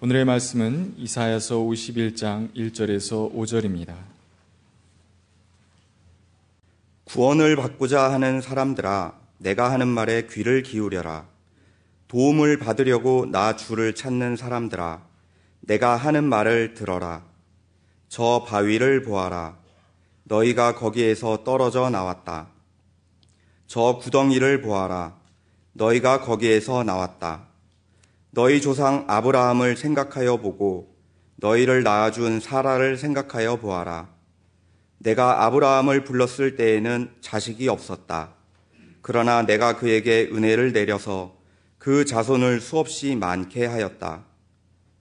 오늘의 말씀은 이사야서 51장 1절에서 5절입니다. 구원을 받고자 하는 사람들아 내가 하는 말에 귀를 기울여라. 도움을 받으려고 나 주를 찾는 사람들아 내가 하는 말을 들어라. 저 바위를 보아라. 너희가 거기에서 떨어져 나왔다. 저 구덩이를 보아라. 너희가 거기에서 나왔다. 너희 조상 아브라함을 생각하여 보고 너희를 낳아준 사라를 생각하여 보아라. 내가 아브라함을 불렀을 때에는 자식이 없었다. 그러나 내가 그에게 은혜를 내려서 그 자손을 수없이 많게 하였다.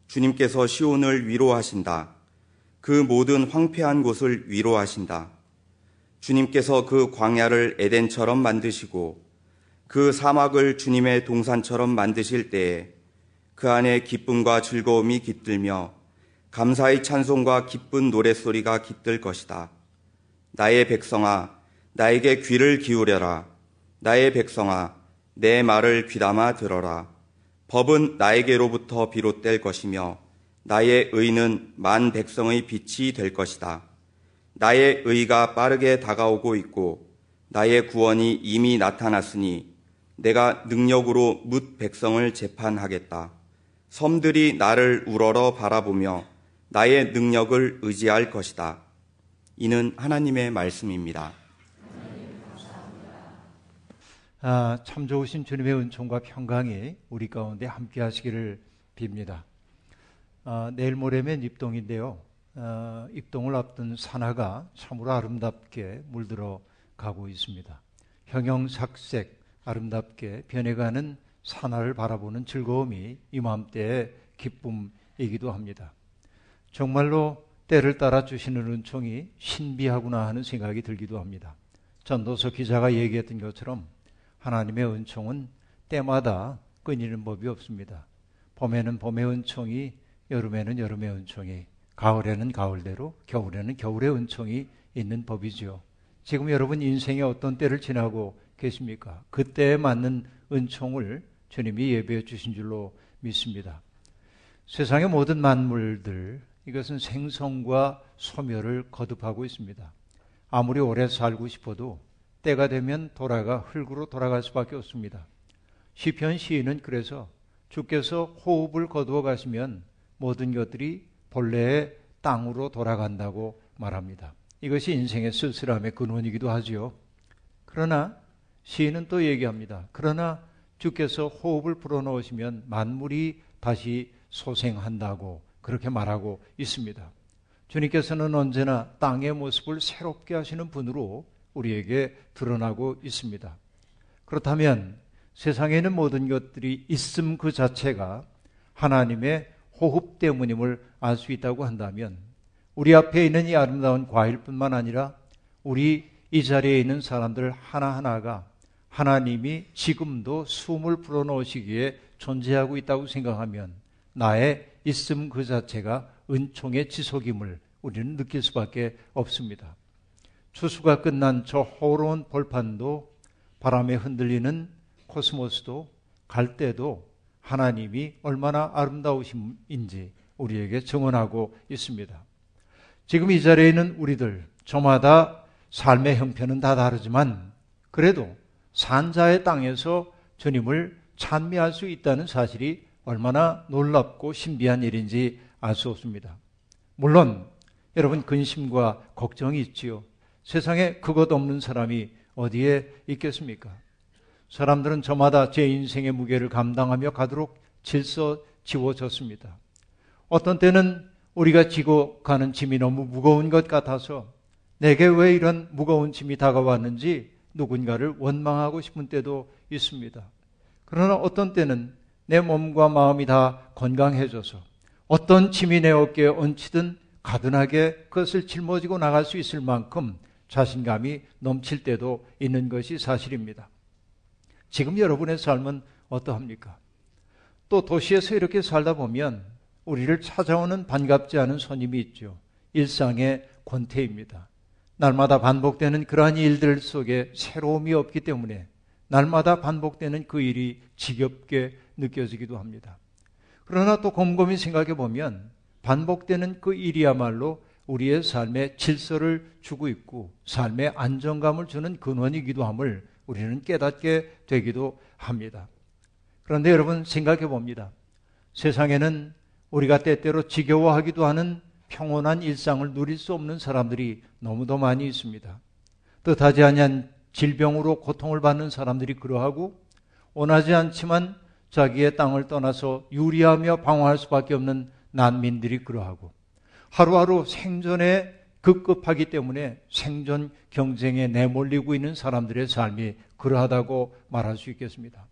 주님께서 시온을 위로하신다. 그 모든 황폐한 곳을 위로하신다. 주님께서 그 광야를 에덴처럼 만드시고 그 사막을 주님의 동산처럼 만드실 때에 그 안에 기쁨과 즐거움이 깃들며 감사의 찬송과 기쁜 노랫소리가 깃들 것이다. 나의 백성아, 나에게 귀를 기울여라. 나의 백성아, 내 말을 귀담아 들어라. 법은 나에게로부터 비롯될 것이며 나의 의는 만 백성의 빛이 될 것이다. 나의 의가 빠르게 다가오고 있고 나의 구원이 이미 나타났으니 내가 능력으로 묻 백성을 재판하겠다. 섬들이 나를 우러러 바라보며 나의 능력을 의지할 것이다. 이는 하나님의 말씀입니다. 아, 참 좋으신 주님의 은총과 평강이 우리 가운데 함께 하시기를 빕니다. 아, 내일 모레면 입동인데요. 아, 입동을 앞둔 산하가 참으로 아름답게 물들어 가고 있습니다. 형형삭색 아름답게 변해가는 산하를 바라보는 즐거움이 이맘때의 기쁨이기도 합니다. 정말로 때를 따라 주시는 은총이 신비하구나 하는 생각이 들기도 합니다. 전도서 기자가 얘기했던 것처럼 하나님의 은총은 때마다 끊이는 법이 없습니다. 봄에는 봄의 은총이, 여름에는 여름의 은총이, 가을에는 가을대로, 겨울에는 겨울의 은총이 있는 법이죠. 지금 여러분 인생의 어떤 때를 지나고 계십니까? 그때에 맞는 은총을 주님이 예배해 주신 줄로 믿습니다. 세상의 모든 만물들, 이것은 생성과 소멸을 거듭하고 있습니다. 아무리 오래 살고 싶어도 때가 되면 돌아가 흙으로 돌아갈 수밖에 없습니다. 시편 시인은 그래서 주께서 호흡을 거두어 가시면 모든 것들이 본래의 땅으로 돌아간다고 말합니다. 이것이 인생의 쓸쓸함의 근원이기도 하지요. 그러나 시인은 또 얘기합니다. 그러나 주께서 호흡을 불어넣으시면 만물이 다시 소생한다고 그렇게 말하고 있습니다. 주님께서는 언제나 땅의 모습을 새롭게 하시는 분으로 우리에게 드러나고 있습니다. 그렇다면 세상에 있는 모든 것들이 있음 그 자체가 하나님의 호흡 때문임을 알 수 있다고 한다면 우리 앞에 있는 이 아름다운 과일뿐만 아니라 우리 이 자리에 있는 사람들 하나하나가 하나님이 지금도 숨을 불어넣으시기에 존재하고 있다고 생각하면 나의 있음 그 자체가 은총의 지속임을 우리는 느낄 수밖에 없습니다. 추수가 끝난 저 호로운 벌판도 바람에 흔들리는 코스모스도 갈 때도 하나님이 얼마나 아름다우신지 우리에게 증언하고 있습니다. 지금 이 자리에 있는 우리들 저마다 삶의 형편은 다 다르지만 그래도 산자의 땅에서 주님을 찬미할 수 있다는 사실이 얼마나 놀랍고 신비한 일인지 알 수 없습니다. 물론 여러분 근심과 걱정이 있지요. 세상에 그것 없는 사람이 어디에 있겠습니까? 사람들은 저마다 제 인생의 무게를 감당하며 가도록 질서 지워졌습니다. 어떤 때는 우리가 지고 가는 짐이 너무 무거운 것 같아서 내게 왜 이런 무거운 짐이 다가왔는지 누군가를 원망하고 싶은 때도 있습니다. 그러나 어떤 때는 내 몸과 마음이 다 건강해져서 어떤 짐이 내 어깨에 얹히든 가든하게 그것을 짊어지고 나갈 수 있을 만큼 자신감이 넘칠 때도 있는 것이 사실입니다. 지금 여러분의 삶은 어떠합니까? 또 도시에서 이렇게 살다 보면 우리를 찾아오는 반갑지 않은 손님이 있죠. 일상의 권태입니다. 날마다 반복되는 그러한 일들 속에 새로움이 없기 때문에 날마다 반복되는 그 일이 지겹게 느껴지기도 합니다. 그러나 또 곰곰이 생각해 보면 반복되는 그 일이야말로 우리의 삶에 질서를 주고 있고 삶의 안정감을 주는 근원이기도 함을 우리는 깨닫게 되기도 합니다. 그런데 여러분 생각해 봅니다. 세상에는 우리가 때때로 지겨워하기도 하는 평온한 일상을 누릴 수 없는 사람들이 너무도 많이 있습니다. 뜻하지 아니한 질병으로 고통을 받는 사람들이 그러하고 원하지 않지만 자기의 땅을 떠나서 유리하며 방황할 수밖에 없는 난민들이 그러하고 하루하루 생존에 급급하기 때문에 생존 경쟁에 내몰리고 있는 사람들의 삶이 그러하다고 말할 수 있겠습니다.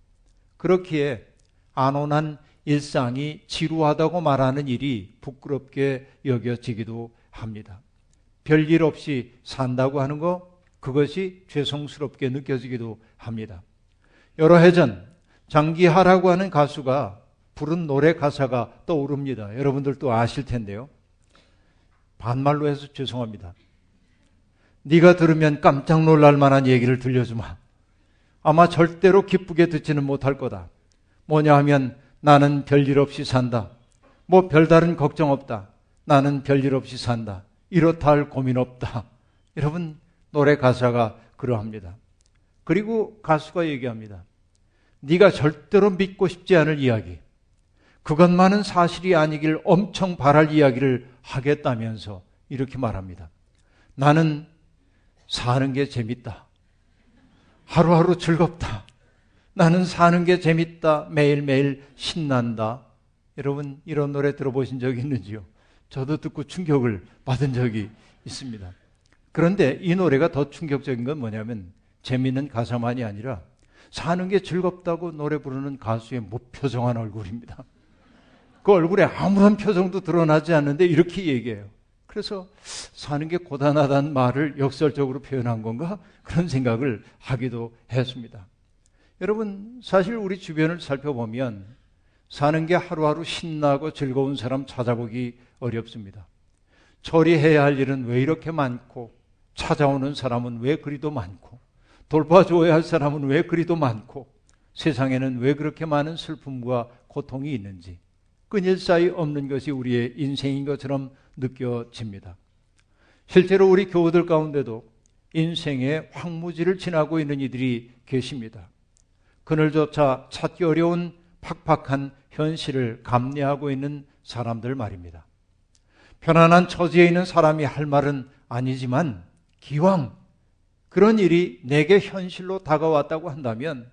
그렇기에 안온한 일상이 지루하다고 말하는 일이 부끄럽게 여겨지기도 합니다. 별일 없이 산다고 하는 것, 그것이 죄송스럽게 느껴지기도 합니다. 여러 해 전 장기하라고 하는 가수가 부른 노래 가사가 떠오릅니다. 여러분들도 아실 텐데요. 반말로 해서 죄송합니다. 네가 들으면 깜짝 놀랄 만한 얘기를 들려주마. 아마 절대로 기쁘게 듣지는 못할 거다. 뭐냐 하면 나는 별일 없이 산다. 뭐 별다른 걱정 없다. 나는 별일 없이 산다. 이렇다 할 고민 없다. 여러분 노래 가사가 그러합니다. 그리고 가수가 얘기합니다. 네가 절대로 믿고 싶지 않을 이야기. 그것만은 사실이 아니길 엄청 바랄 이야기를 하겠다면서 이렇게 말합니다. 나는 사는 게 재밌다. 하루하루 즐겁다. 나는 사는 게 재밌다. 매일매일 신난다. 여러분, 이런 노래 들어보신 적 있는지요? 저도 듣고 충격을 받은 적이 있습니다. 그런데 이 노래가 더 충격적인 건 뭐냐면 재미있는 가사만이 아니라 사는 게 즐겁다고 노래 부르는 가수의 무표정한 얼굴입니다. 그 얼굴에 아무런 표정도 드러나지 않는데 이렇게 얘기해요. 그래서 사는 게 고단하다는 말을 역설적으로 표현한 건가? 그런 생각을 하기도 했습니다. 여러분, 사실 우리 주변을 살펴보면 사는 게 하루하루 신나고 즐거운 사람 찾아보기 어렵습니다. 처리해야 할 일은 왜 이렇게 많고, 찾아오는 사람은 왜 그리도 많고, 돌봐줘야 할 사람은 왜 그리도 많고, 세상에는 왜 그렇게 많은 슬픔과 고통이 있는지, 끊일 사이 없는 것이 우리의 인생인 것처럼 느껴집니다. 실제로 우리 교우들 가운데도 인생의 황무지를 지나고 있는 이들이 계십니다. 그늘조차 찾기 어려운 팍팍한 현실을 감내하고 있는 사람들 말입니다. 편안한 처지에 있는 사람이 할 말은 아니지만 기왕 그런 일이 내게 현실로 다가왔다고 한다면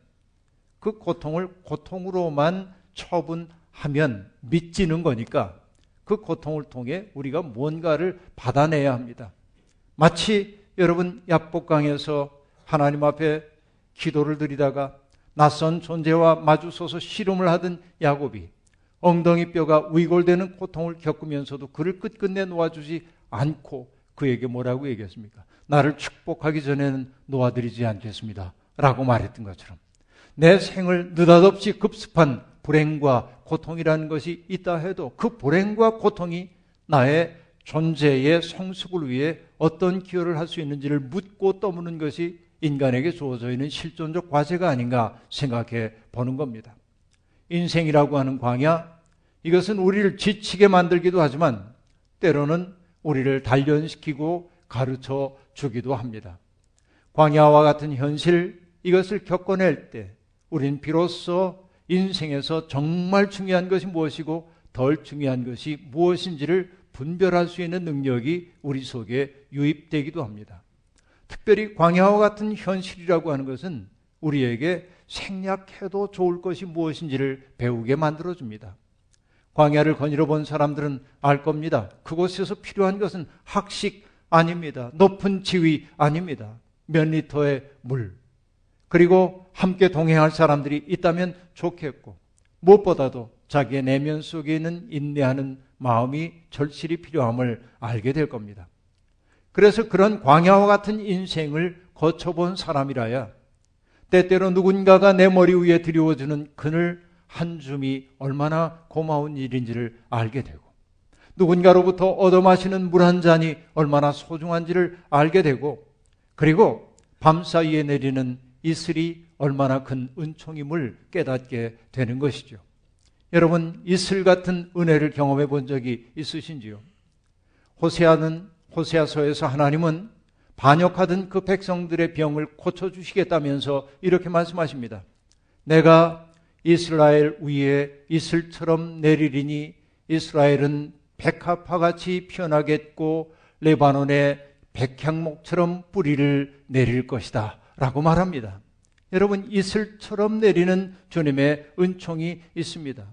그 고통을 고통으로만 처분 하면 믿지는 거니까 그 고통을 통해 우리가 뭔가를 받아내야 합니다. 마치 여러분 야복강에서 하나님 앞에 기도를 드리다가 낯선 존재와 마주서서 씨름을 하던 야곱이 엉덩이 뼈가 위골되는 고통을 겪으면서도 그를 끝끝내 놓아주지 않고 그에게 뭐라고 얘기했습니까? 나를 축복하기 전에는 놓아드리지 않겠습니다. 라고 말했던 것처럼 내 생을 느닷없이 급습한 불행과 고통이라는 것이 있다 해도 그 불행과 고통이 나의 존재의 성숙을 위해 어떤 기여를 할 수 있는지를 묻고 떠무는 것이 인간에게 주어져 있는 실존적 과제가 아닌가 생각해 보는 겁니다. 인생이라고 하는 광야, 이것은 우리를 지치게 만들기도 하지만 때로는 우리를 단련시키고 가르쳐 주기도 합니다. 광야와 같은 현실, 이것을 겪어낼 때 우린 비로소 인생에서 정말 중요한 것이 무엇이고 덜 중요한 것이 무엇인지를 분별할 수 있는 능력이 우리 속에 유입되기도 합니다. 특별히 광야와 같은 현실이라고 하는 것은 우리에게 생략해도 좋을 것이 무엇인지를 배우게 만들어줍니다. 광야를 거닐어 본 사람들은 알 겁니다. 그곳에서 필요한 것은 학식 아닙니다. 높은 지위 아닙니다. 몇 리터의 물, 그리고 함께 동행할 사람들이 있다면 좋겠고 무엇보다도 자기의 내면 속에 있는 인내하는 마음이 절실히 필요함을 알게 될 겁니다. 그래서 그런 광야와 같은 인생을 거쳐본 사람이라야 때때로 누군가가 내 머리 위에 드리워주는 그늘 한 줌이 얼마나 고마운 일인지를 알게 되고 누군가로부터 얻어 마시는 물 한 잔이 얼마나 소중한지를 알게 되고 그리고 밤사이에 내리는 이슬이 얼마나 큰 은총임을 깨닫게 되는 것이죠. 여러분 이슬 같은 은혜를 경험해 본 적이 있으신지요? 호세아는 호세아서에서 하나님은 반역하던 그 백성들의 병을 고쳐 주시겠다면서 이렇게 말씀하십니다. 내가 이스라엘 위에 이슬처럼 내리리니 이스라엘은 백합화 같이 피어나겠고 레바논의 백향목처럼 뿌리를 내릴 것이다. 라고 말합니다. 여러분, 이슬처럼 내리는 주님의 은총이 있습니다.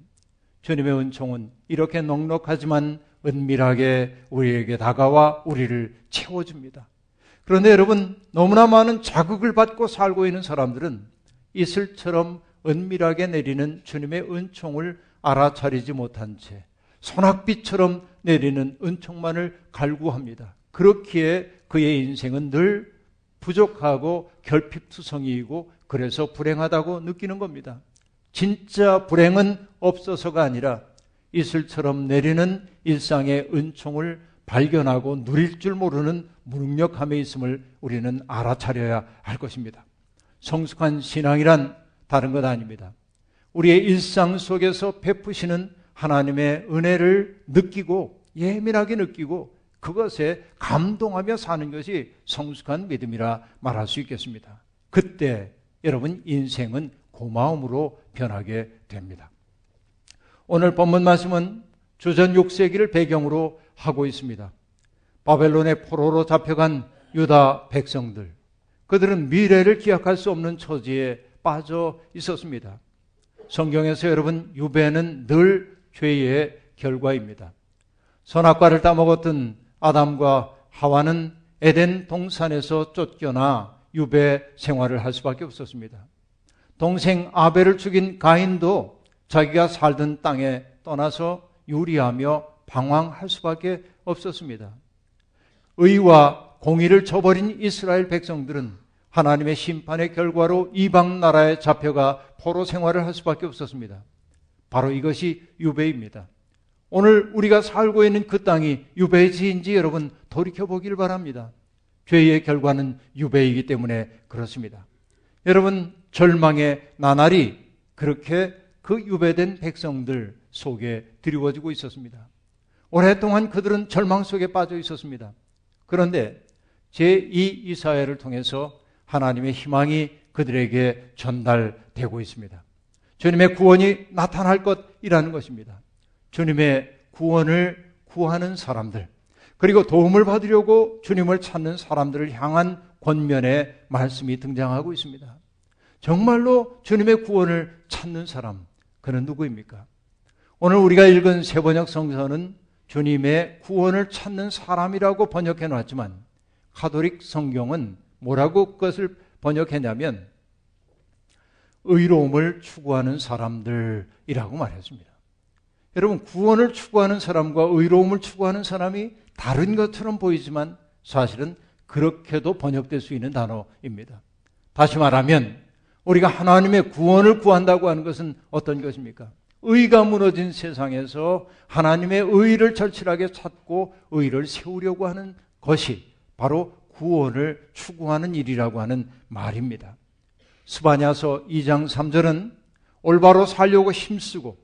주님의 은총은 이렇게 넉넉하지만 은밀하게 우리에게 다가와 우리를 채워줍니다. 그런데 여러분, 너무나 많은 자극을 받고 살고 있는 사람들은 이슬처럼 은밀하게 내리는 주님의 은총을 알아차리지 못한 채 소낙비처럼 내리는 은총만을 갈구합니다. 그렇기에 그의 인생은 늘 부족하고 결핍투성이이고 그래서 불행하다고 느끼는 겁니다. 진짜 불행은 없어서가 아니라 이슬처럼 내리는 일상의 은총을 발견하고 누릴 줄 모르는 무능력함에 있음을 우리는 알아차려야 할 것입니다. 성숙한 신앙이란 다른 것 아닙니다. 우리의 일상 속에서 베푸시는 하나님의 은혜를 느끼고 예민하게 느끼고 그것에 감동하며 사는 것이 성숙한 믿음이라 말할 수 있겠습니다. 그때 여러분 인생은 고마움으로 변하게 됩니다. 오늘 본문 말씀은 주전 6세기를 배경으로 하고 있습니다. 바벨론의 포로로 잡혀간 유다 백성들. 그들은 미래를 기약할 수 없는 처지에 빠져 있었습니다. 성경에서 여러분 유배는 늘 죄의 결과입니다. 선악과를 따먹었던 아담과 하와는 에덴 동산에서 쫓겨나 유배 생활을 할 수밖에 없었습니다. 동생 아벨을 죽인 가인도 자기가 살던 땅에 떠나서 유리하며 방황할 수밖에 없었습니다. 의와 공의를 저버린 이스라엘 백성들은 하나님의 심판의 결과로 이방 나라에 잡혀가 포로 생활을 할 수밖에 없었습니다. 바로 이것이 유배입니다. 오늘 우리가 살고 있는 그 땅이 유배지인지 여러분 돌이켜 보길 바랍니다. 죄의 결과는 유배이기 때문에 그렇습니다. 여러분 절망의 나날이 그렇게 그 유배된 백성들 속에 드리워지고 있었습니다. 오랫동안 그들은 절망 속에 빠져 있었습니다. 그런데 제2 이사회를 통해서 하나님의 희망이 그들에게 전달되고 있습니다. 주님의 구원이 나타날 것이라는 것입니다. 주님의 구원을 구하는 사람들, 그리고 도움을 받으려고 주님을 찾는 사람들을 향한 권면의 말씀이 등장하고 있습니다. 정말로 주님의 구원을 찾는 사람, 그는 누구입니까? 오늘 우리가 읽은 세번역 성서는 주님의 구원을 찾는 사람이라고 번역해 놨지만 카톨릭 성경은 뭐라고 그것을 번역했냐면 의로움을 추구하는 사람들이라고 말했습니다. 여러분, 구원을 추구하는 사람과 의로움을 추구하는 사람이 다른 것처럼 보이지만 사실은 그렇게도 번역될 수 있는 단어입니다. 다시 말하면 우리가 하나님의 구원을 구한다고 하는 것은 어떤 것입니까? 의가 무너진 세상에서 하나님의 의를 절실하게 찾고 의를 세우려고 하는 것이 바로 구원을 추구하는 일이라고 하는 말입니다. 스바냐서 2장 3절은 올바로 살려고 힘쓰고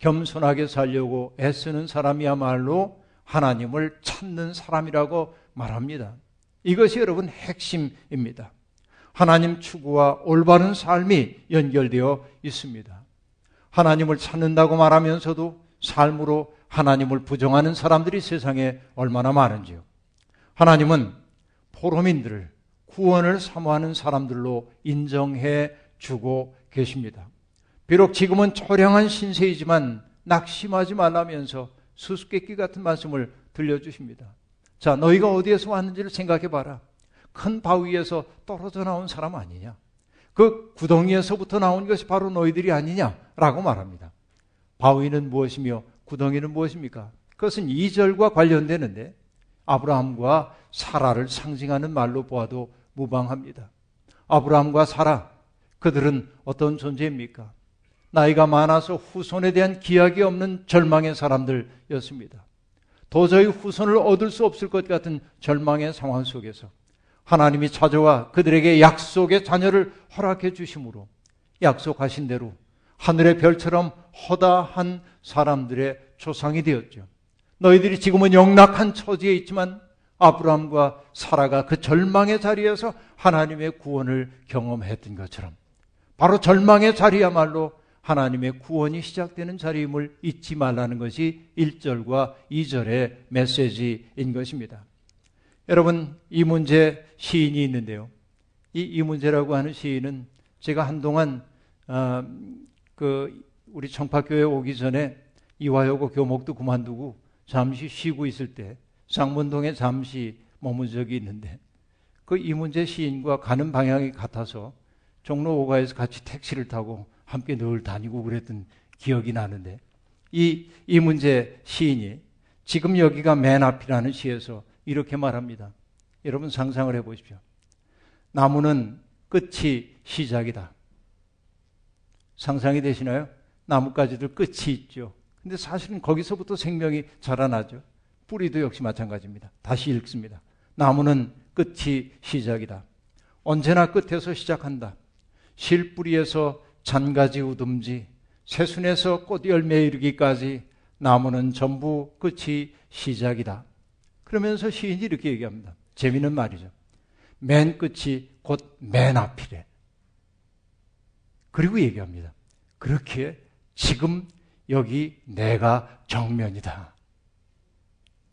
겸손하게 살려고 애쓰는 사람이야말로 하나님을 찾는 사람이라고 말합니다. 이것이 여러분 핵심입니다. 하나님 추구와 올바른 삶이 연결되어 있습니다. 하나님을 찾는다고 말하면서도 삶으로 하나님을 부정하는 사람들이 세상에 얼마나 많은지요. 하나님은 포로민들을 구원을 사모하는 사람들로 인정해 주고 계십니다. 비록 지금은 초량한 신세이지만 낙심하지 말라면서 수수께끼 같은 말씀을 들려주십니다. 자, 너희가 어디에서 왔는지를 생각해 봐라. 큰 바위에서 떨어져 나온 사람 아니냐? 그 구덩이에서부터 나온 것이 바로 너희들이 아니냐라고 말합니다. 바위는 무엇이며 구덩이는 무엇입니까? 그것은 2절과 관련되는데 아브라함과 사라를 상징하는 말로 보아도 무방합니다. 아브라함과 사라, 그들은 어떤 존재입니까? 나이가 많아서 후손에 대한 기약이 없는 절망의 사람들이었습니다. 도저히 후손을 얻을 수 없을 것 같은 절망의 상황 속에서 하나님이 찾아와 그들에게 약속의 자녀를 허락해 주심으로 약속하신 대로 하늘의 별처럼 허다한 사람들의 조상이 되었죠. 너희들이 지금은 영락한 처지에 있지만 아브라함과 사라가 그 절망의 자리에서 하나님의 구원을 경험했던 것처럼 바로 절망의 자리야말로 하나님의 구원이 시작되는 자리임을 잊지 말라는 것이 1절과 2절의 메시지인 것입니다. 여러분, 이 문제 시인이 있는데요. 이, 이 문제라고 하는 시인은 제가 한동안, 어, 그, 우리 청파교회 오기 전에 이화여고 교목도 그만두고 잠시 쉬고 있을 때 쌍문동에 잠시 머문 적이 있는데 그 이 문제 시인과 가는 방향이 같아서 종로 5가에서 같이 택시를 타고 함께 늘 다니고 그랬던 기억이 나는데 이, 이 문제 시인이 지금 여기가 맨 앞이라는 시에서 이렇게 말합니다. 여러분 상상을 해 보십시오. 나무는 끝이 시작이다. 상상이 되시나요? 나뭇가지들 끝이 있죠. 근데 사실은 거기서부터 생명이 자라나죠. 뿌리도 역시 마찬가지입니다. 다시 읽습니다. 나무는 끝이 시작이다. 언제나 끝에서 시작한다. 실뿌리에서 잔가지 우듬지, 새순에서 꽃열매 이르기까지 나무는 전부 끝이 시작이다. 그러면서 시인이 이렇게 얘기합니다. 재미있는 말이죠. 맨 끝이 곧 맨 앞이래. 그리고 얘기합니다. 그렇게 지금 여기 내가 정면이다.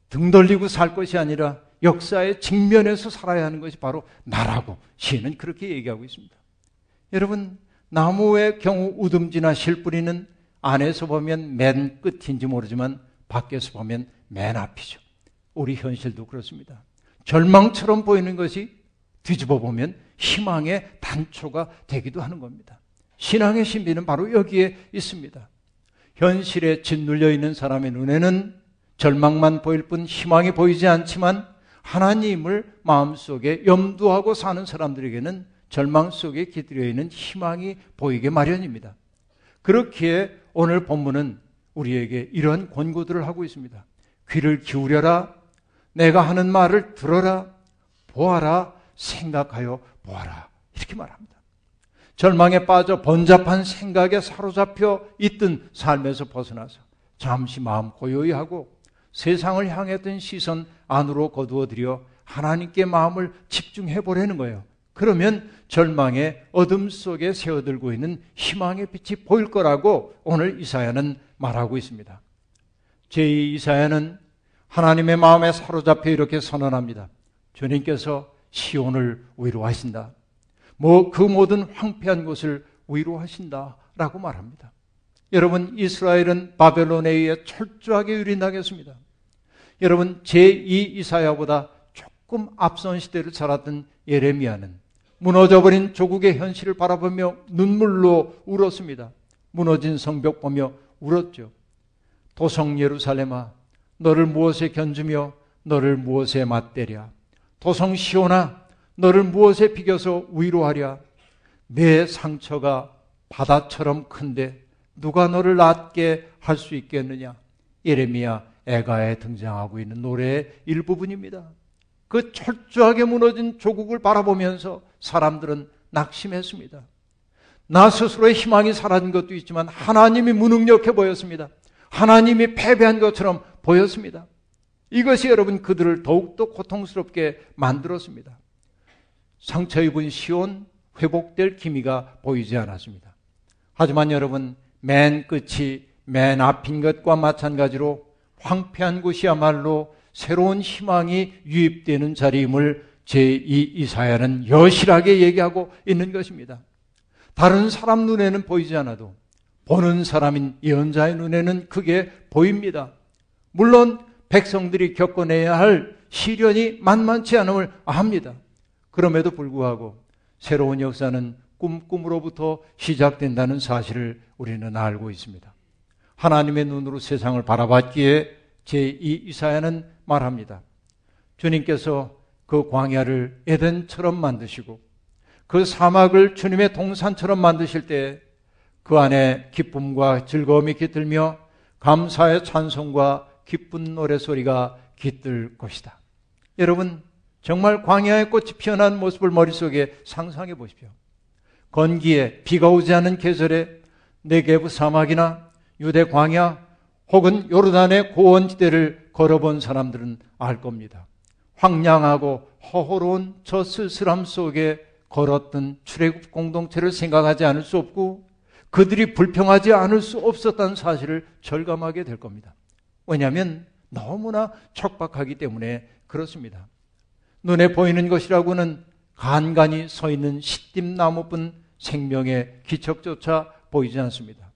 등 돌리고 살 것이 아니라 역사의 직면에서 살아야 하는 것이 바로 나라고 시인은 그렇게 얘기하고 있습니다. 여러분, 나무의 경우 우듬지나 실 뿌리는 안에서 보면 맨 끝인지 모르지만 밖에서 보면 맨 앞이죠. 우리 현실도 그렇습니다. 절망처럼 보이는 것이 뒤집어 보면 희망의 단초가 되기도 하는 겁니다. 신앙의 신비는 바로 여기에 있습니다. 현실에 짓눌려 있는 사람의 눈에는 절망만 보일 뿐 희망이 보이지 않지만 하나님을 마음속에 염두하고 사는 사람들에게는 절망 속에 기들여 있는 희망이 보이게 마련입니다. 그렇기에 오늘 본문은 우리에게 이런 권고들을 하고 있습니다. 귀를 기울여라. 내가 하는 말을 들어라. 보아라. 생각하여 보아라. 이렇게 말합니다. 절망에 빠져 번잡한 생각에 사로잡혀 있던 삶에서 벗어나서 잠시 마음 고요히 하고 세상을 향했던 시선 안으로 거두어들여 하나님께 마음을 집중해 보려는 거예요. 그러면 절망의 어둠 속에 세워들고 있는 희망의 빛이 보일 거라고 오늘 이사야는 말하고 있습니다. 제2 이사야는 하나님의 마음에 사로잡혀 이렇게 선언합니다. 주님께서 시온을 위로하신다. 뭐 그 모든 황폐한 곳을 위로하신다라고 말합니다. 여러분 이스라엘은 바벨론에 의해 철저하게 유린당했습니다. 여러분 제2 이사야보다 조금 앞선 시대를 살았던 예레미야는 무너져버린 조국의 현실을 바라보며 눈물로 울었습니다. 무너진 성벽 보며 울었죠. 도성 예루살렘아, 너를 무엇에 견주며 너를 무엇에 맞대랴. 도성 시온아, 너를 무엇에 비겨서 위로하랴. 내 상처가 바다처럼 큰데 누가 너를 낫게 할 수 있겠느냐. 예레미야 애가에 등장하고 있는 노래의 일부분입니다. 그 철저하게 무너진 조국을 바라보면서 사람들은 낙심했습니다. 나 스스로의 희망이 사라진 것도 있지만 하나님이 무능력해 보였습니다. 하나님이 패배한 것처럼 보였습니다. 이것이 여러분 그들을 더욱더 고통스럽게 만들었습니다. 상처 입은 시온 회복될 기미가 보이지 않았습니다. 하지만 여러분 맨 끝이 맨 앞인 것과 마찬가지로 황폐한 곳이야말로 새로운 희망이 유입되는 자리임을 제2 이사야는 여실하게 얘기하고 있는 것입니다. 다른 사람 눈에는 보이지 않아도 보는 사람인 예언자의 눈에는 크게 보입니다. 물론 백성들이 겪어내야 할 시련이 만만치 않음을 압니다. 그럼에도 불구하고 새로운 역사는 꿈꿈으로부터 시작된다는 사실을 우리는 알고 있습니다. 하나님의 눈으로 세상을 바라봤기에 제2 이사야는 말합니다. 주님께서 그 광야를 에덴처럼 만드시고 그 사막을 주님의 동산처럼 만드실 때 그 안에 기쁨과 즐거움이 깃들며 감사의 찬송과 기쁜 노래소리가 깃들 것이다. 여러분, 정말 광야의 꽃이 피어난 모습을 머릿속에 상상해 보십시오. 건기에 비가 오지 않은 계절에 네게브 사막이나 유대 광야 혹은 요르단의 고원지대를 걸어본 사람들은 알 겁니다. 황량하고 허허로운 저 쓸쓸함 속에 걸었던 출애굽 공동체를 생각하지 않을 수 없고 그들이 불평하지 않을 수 없었다는 사실을 절감하게 될 겁니다. 왜냐하면 너무나 척박하기 때문에 그렇습니다. 눈에 보이는 것이라고는 간간히 서 있는 시띠나무뿐 생명의 기척조차 보이지 않습니다.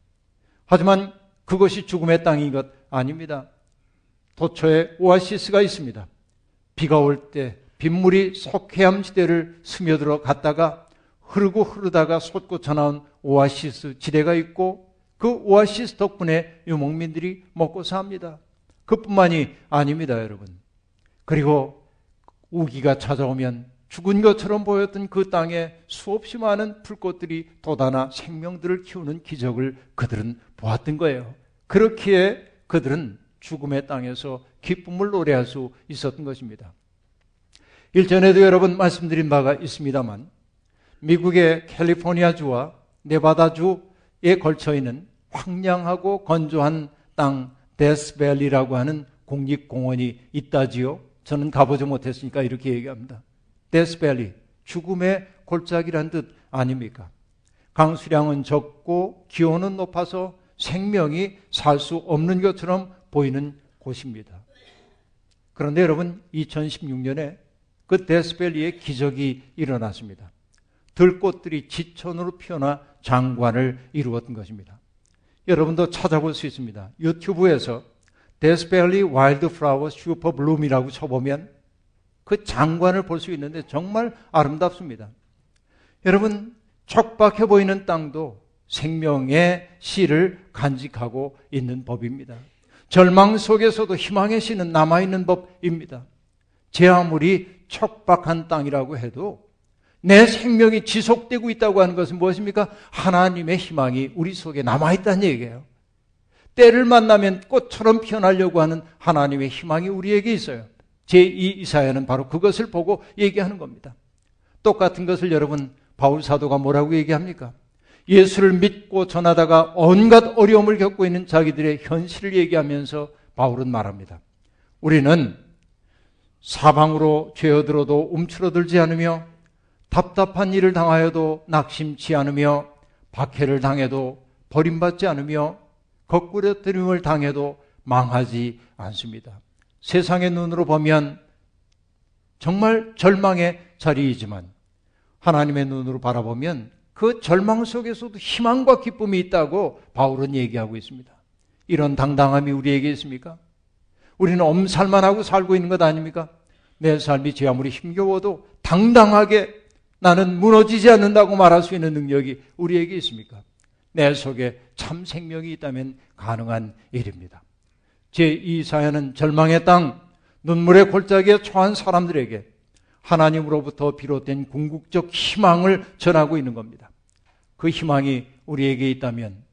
하지만 그것이 죽음의 땅인 것 아닙니다. 도처에 오아시스가 있습니다. 비가 올 때 빗물이 석회암 지대를 스며들어 갔다가 흐르고 흐르다가 솟구쳐 나온 오아시스 지대가 있고 그 오아시스 덕분에 유목민들이 먹고 삽니다. 그뿐만이 아닙니다, 여러분. 그리고 우기가 찾아오면 죽은 것처럼 보였던 그 땅에 수없이 많은 풀꽃들이 돋아나 생명들을 키우는 기적을 그들은 보았던 거예요. 그렇기에 그들은 죽음의 땅에서 기쁨을 노래할 수 있었던 것입니다. 일전에도 여러분 말씀드린 바가 있습니다만 미국의 캘리포니아주와 네바다주에 걸쳐 있는 황량하고 건조한 땅 데스밸리라고 하는 국립공원이 있다지요. 저는 가보지 못했으니까 이렇게 얘기합니다. 데스밸리, 죽음의 골짜기란 뜻 아닙니까? 강수량은 적고 기온은 높아서 생명이 살 수 없는 것처럼 보이는 곳입니다. 그런데 여러분, 2016년에 그 데스밸리에 기적이 일어났습니다. 들꽃들이 지천으로 피어나 장관을 이루었던 것입니다. 여러분도 찾아볼 수 있습니다. 유튜브에서 데스밸리 wild flower super bloom이라고 쳐보면 그 장관을 볼 수 있는데 정말 아름답습니다. 여러분, 척박해 보이는 땅도 생명의 씨를 간직하고 있는 법입니다. 절망 속에서도 희망의 씨는 남아있는 법입니다. 제 아무리 척박한 땅이라고 해도 내 생명이 지속되고 있다고 하는 것은 무엇입니까? 하나님의 희망이 우리 속에 남아있다는 얘기예요. 때를 만나면 꽃처럼 피어나려고 하는 하나님의 희망이 우리에게 있어요. 제2 이사야는 바로 그것을 보고 얘기하는 겁니다. 똑같은 것을 여러분 바울 사도가 뭐라고 얘기합니까? 예수를 믿고 전하다가 온갖 어려움을 겪고 있는 자기들의 현실을 얘기하면서 바울은 말합니다. 우리는 사방으로 죄어들어도 움츠러들지 않으며 답답한 일을 당하여도 낙심치 않으며 박해를 당해도 버림받지 않으며 거꾸러뜨림을 당해도 망하지 않습니다. 세상의 눈으로 보면 정말 절망의 자리이지만 하나님의 눈으로 바라보면 그 절망 속에서도 희망과 기쁨이 있다고 바울은 얘기하고 있습니다. 이런 당당함이 우리에게 있습니까? 우리는 엄살만 하고 살고 있는 것 아닙니까? 내 삶이 제 아무리 힘겨워도 당당하게 나는 무너지지 않는다고 말할 수 있는 능력이 우리에게 있습니까? 내 속에 참 생명이 있다면 가능한 일입니다. 제2 사연은 절망의 땅, 눈물의 골짜기에 처한 사람들에게 하나님으로부터 비롯된 궁극적 희망을 전하고 있는 겁니다. 그 희망이 우리에게 있다면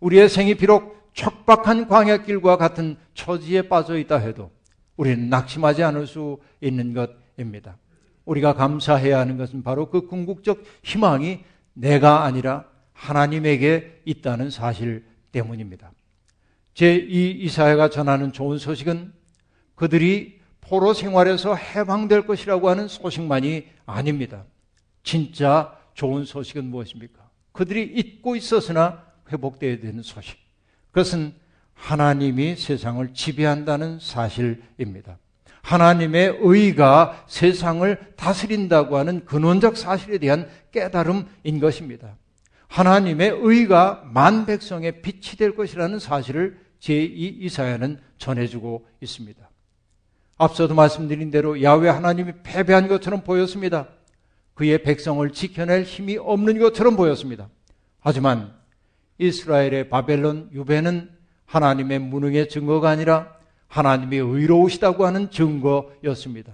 우리의 생이 비록 척박한 광야길과 같은 처지에 빠져 있다 해도 우리는 낙심하지 않을 수 있는 것입니다. 우리가 감사해야 하는 것은 바로 그 궁극적 희망이 내가 아니라 하나님에게 있다는 사실 때문입니다. 제2 이사야가 전하는 좋은 소식은 그들이 포로 생활에서 해방될 것이라고 하는 소식만이 아닙니다. 진짜 좋은 소식은 무엇입니까? 그들이 잊고 있었으나 회복되어야 되는 소식. 그것은 하나님이 세상을 지배한다는 사실입니다. 하나님의 의가 세상을 다스린다고 하는 근원적 사실에 대한 깨달음인 것입니다. 하나님의 의가 만 백성의 빛이 될 것이라는 사실을 제2 이사야는 전해주고 있습니다. 앞서도 말씀드린 대로 야외 하나님이 패배한 것처럼 보였습니다. 그의 백성을 지켜낼 힘이 없는 것처럼 보였습니다. 하지만 이스라엘의 바벨론 유배는 하나님의 무능의 증거가 아니라 하나님이 의로우시다고 하는 증거였습니다.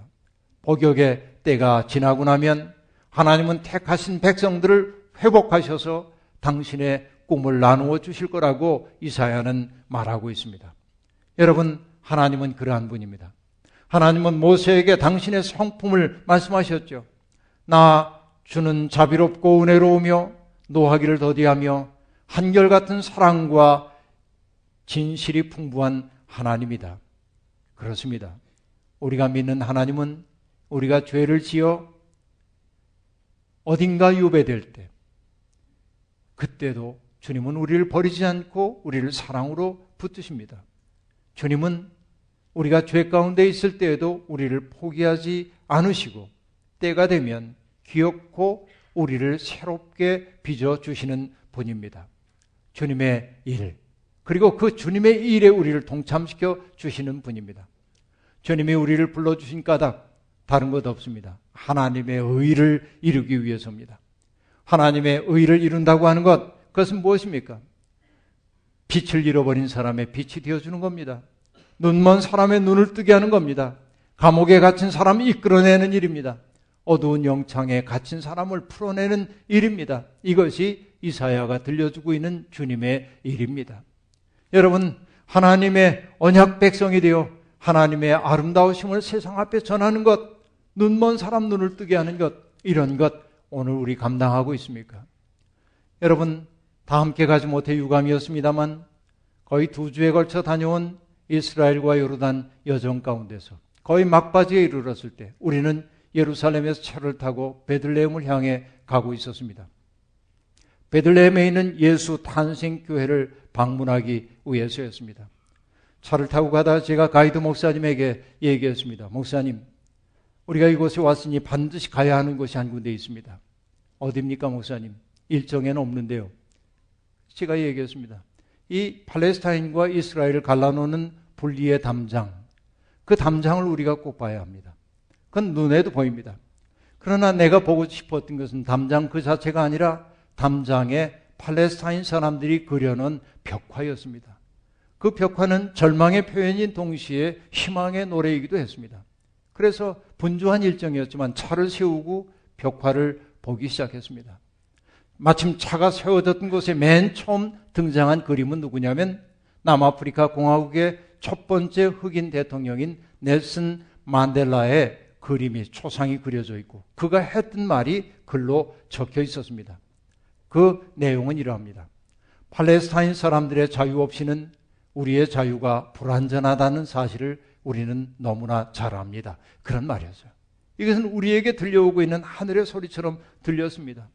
복역의 때가 지나고 나면 하나님은 택하신 백성들을 회복하셔서 당신의 꿈을 나누어 주실 거라고 이사야는 말하고 있습니다. 여러분, 하나님은 그러한 분입니다. 하나님은 모세에게 당신의 성품을 말씀하셨죠. 나 주는 자비롭고 은혜로우며 노하기를 더디하며 한결같은 사랑과 진실이 풍부한 하나님이다. 그렇습니다. 우리가 믿는 하나님은 우리가 죄를 지어 어딘가 유배될 때, 그때도 주님은 우리를 버리지 않고 우리를 사랑으로 붙드십니다. 주님은 우리가 죄 가운데 있을 때에도 우리를 포기하지 않으시고 때가 되면 귀엽고 우리를 새롭게 빚어 주시는 분입니다. 주님의 일, 그리고 그 주님의 일에 우리를 동참시켜 주시는 분입니다. 주님이 우리를 불러주신 까닭, 다른 것 없습니다. 하나님의 의를 이루기 위해서입니다. 하나님의 의를 이룬다고 하는 것, 그것은 무엇입니까? 빛을 잃어버린 사람의 빛이 되어주는 겁니다. 눈먼 사람의 눈을 뜨게 하는 겁니다. 감옥에 갇힌 사람을 이끌어내는 일입니다. 어두운 영창에 갇힌 사람을 풀어내는 일입니다. 이것이 이사야가 들려주고 있는 주님의 일입니다. 여러분, 하나님의 언약 백성이 되어 하나님의 아름다우심을 세상 앞에 전하는 것, 눈먼 사람 눈을 뜨게 하는 것, 이런 것 오늘 우리 감당하고 있습니까? 여러분, 다 함께 가지 못해 유감이었습니다만 거의 두 주에 걸쳐 다녀온 이스라엘과 요르단 여정 가운데서 거의 막바지에 이르렀을 때 우리는 예루살렘에서 차를 타고 베들레헴을 향해 가고 있었습니다. 베들레헴에 있는 예수 탄생 교회를 방문하기 위해서였습니다. 차를 타고 가다 제가 가이드 목사님에게 얘기했습니다. 목사님, 우리가 이곳에 왔으니 반드시 가야 하는 곳이 한 군데 있습니다. 어디입니까, 목사님? 일정에는 없는데요. 제가 얘기했습니다. 이 팔레스타인과 이스라엘을 갈라놓는 분리의 담장, 그 담장을 우리가 꼭 봐야 합니다. 그건 눈에도 보입니다. 그러나 내가 보고 싶었던 것은 담장 그 자체가 아니라 담장에 팔레스타인 사람들이 그려놓은 벽화였습니다. 그 벽화는 절망의 표현인 동시에 희망의 노래이기도 했습니다. 그래서 분주한 일정이었지만 차를 세우고 벽화를 보기 시작했습니다. 마침 차가 세워졌던 곳에 맨 처음 등장한 그림은 누구냐면 남아프리카 공화국의 첫 번째 흑인 대통령인 넬슨 만델라의 그림이 초상이 그려져 있고 그가 했던 말이 글로 적혀 있었습니다. 그 내용은 이러합니다. 팔레스타인 사람들의 자유 없이는 우리의 자유가 불완전하다는 사실을 우리는 너무나 잘 압니다. 그런 말이었어요. 이것은 우리에게 들려오고 있는 하늘의 소리처럼 들렸습니다.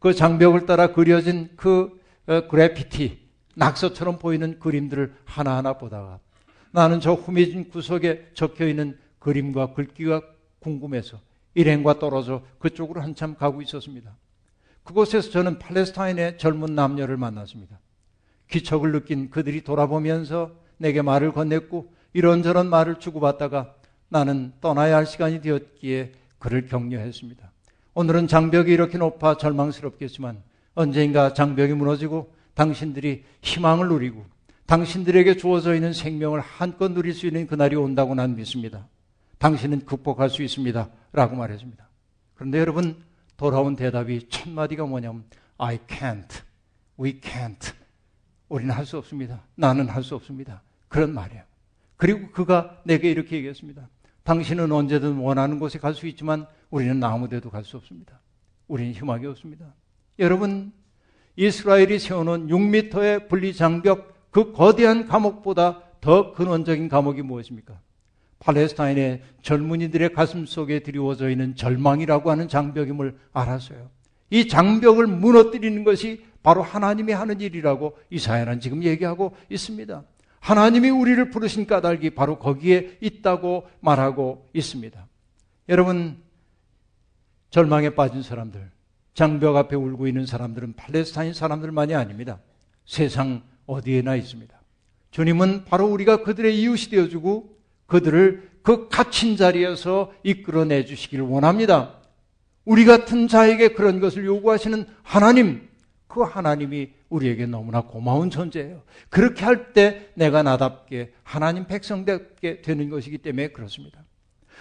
그 장벽을 따라 그려진 그 어, 그래피티, 낙서처럼 보이는 그림들을 하나하나 보다가 나는 저 후미진 구석에 적혀 있는 그림과 글귀가 궁금해서 일행과 떨어져 그쪽으로 한참 가고 있었습니다. 그곳에서 저는 팔레스타인의 젊은 남녀를 만났습니다. 기척을 느낀 그들이 돌아보면서 내게 말을 건넸고 이런저런 말을 주고받다가 나는 떠나야 할 시간이 되었기에 그를 격려했습니다. 오늘은 장벽이 이렇게 높아 절망스럽겠지만 언젠가 장벽이 무너지고 당신들이 희망을 누리고 당신들에게 주어져 있는 생명을 한껏 누릴 수 있는 그날이 온다고 난 믿습니다. 당신은 극복할 수 있습니다. 라고 말했습니다. 그런데 여러분, 돌아온 대답이 첫 마디가 뭐냐면, I can't, we can't. 우리는 할 수 없습니다. 나는 할 수 없습니다. 그런 말이에요. 그리고 그가 내게 이렇게 얘기했습니다. 당신은 언제든 원하는 곳에 갈 수 있지만 우리는 아무 데도 갈 수 없습니다. 우리는 희망이 없습니다. 여러분, 이스라엘이 세워놓은 6미터의 분리 장벽 그 거대한 감옥보다 더 근원적인 감옥이 무엇입니까? 팔레스타인의 젊은이들의 가슴 속에 드리워져 있는 절망이라고 하는 장벽임을 알았어요. 이 장벽을 무너뜨리는 것이 바로 하나님이 하는 일이라고 이사야는 지금 얘기하고 있습니다. 하나님이 우리를 부르신 까닭이 바로 거기에 있다고 말하고 있습니다. 여러분, 절망에 빠진 사람들, 장벽 앞에 울고 있는 사람들은 팔레스타인 사람들만이 아닙니다. 세상 어디에나 있습니다. 주님은 바로 우리가 그들의 이웃이 되어주고 그들을 그 갇힌 자리에서 이끌어내 주시기를 원합니다. 우리 같은 자에게 그런 것을 요구하시는 하나님, 그 하나님이 우리에게 너무나 고마운 존재예요. 그렇게 할 때 내가 나답게 하나님 백성답게 되는 것이기 때문에 그렇습니다.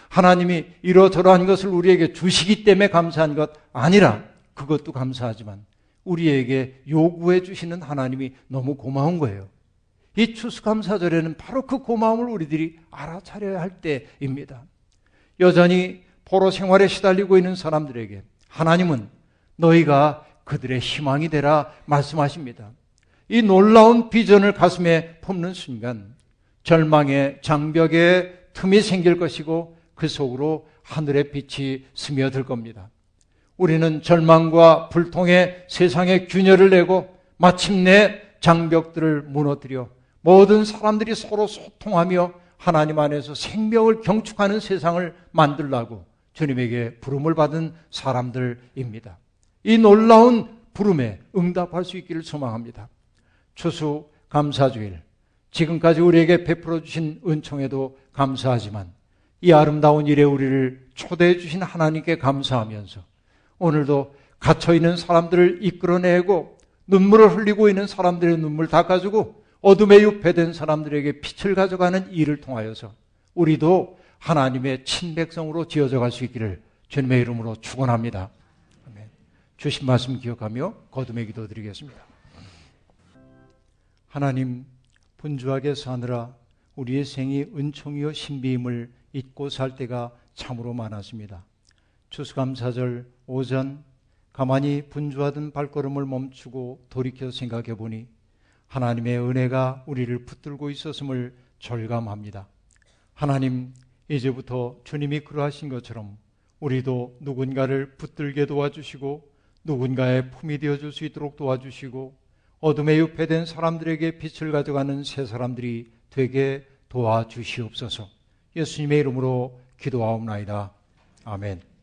하나님이 이러저러한 것을 우리에게 주시기 때문에 감사한 것 아니라 그것도 감사하지만 우리에게 요구해 주시는 하나님이 너무 고마운 거예요. 이 추수감사절에는 바로 그 고마움을 우리들이 알아차려야 할 때입니다. 여전히 포로 생활에 시달리고 있는 사람들에게 하나님은 너희가 그들의 희망이 되라 말씀하십니다. 이 놀라운 비전을 가슴에 품는 순간 절망의 장벽에 틈이 생길 것이고 그 속으로 하늘의 빛이 스며들 겁니다. 우리는 절망과 불통의 세상의 균열을 내고 마침내 장벽들을 무너뜨려 모든 사람들이 서로 소통하며 하나님 안에서 생명을 경축하는 세상을 만들라고 주님에게 부름을 받은 사람들입니다. 이 놀라운 부름에 응답할 수 있기를 소망합니다. 추수 감사주일, 지금까지 우리에게 베풀어 주신 은총에도 감사하지만 이 아름다운 일에 우리를 초대해 주신 하나님께 감사하면서 오늘도 갇혀 있는 사람들을 이끌어내고 눈물을 흘리고 있는 사람들의 눈물 닦아주고 어둠에 유폐된 사람들에게 빛을 가져가는 일을 통하여서 우리도 하나님의 친백성으로 지어져 갈 수 있기를 주님의 이름으로 축원합니다. 주신 말씀 기억하며 거듭의 기도 드리겠습니다. 하나님 분주하게 사느라 우리의 생이 은총이요 신비임을 잊고 살 때가 참으로 많았습니다. 추수감사절 오전 가만히 분주하던 발걸음을 멈추고 돌이켜 생각해 보니 하나님의 은혜가 우리를 붙들고 있었음을 절감합니다. 하나님, 이제부터 주님이 그러하신 것처럼 우리도 누군가를 붙들게 도와주시고 누군가의 품이 되어줄 수 있도록 도와주시고 어둠에 유폐된 사람들에게 빛을 가져가는 새 사람들이 되게 도와주시옵소서. 예수님의 이름으로 기도하옵나이다. 아멘.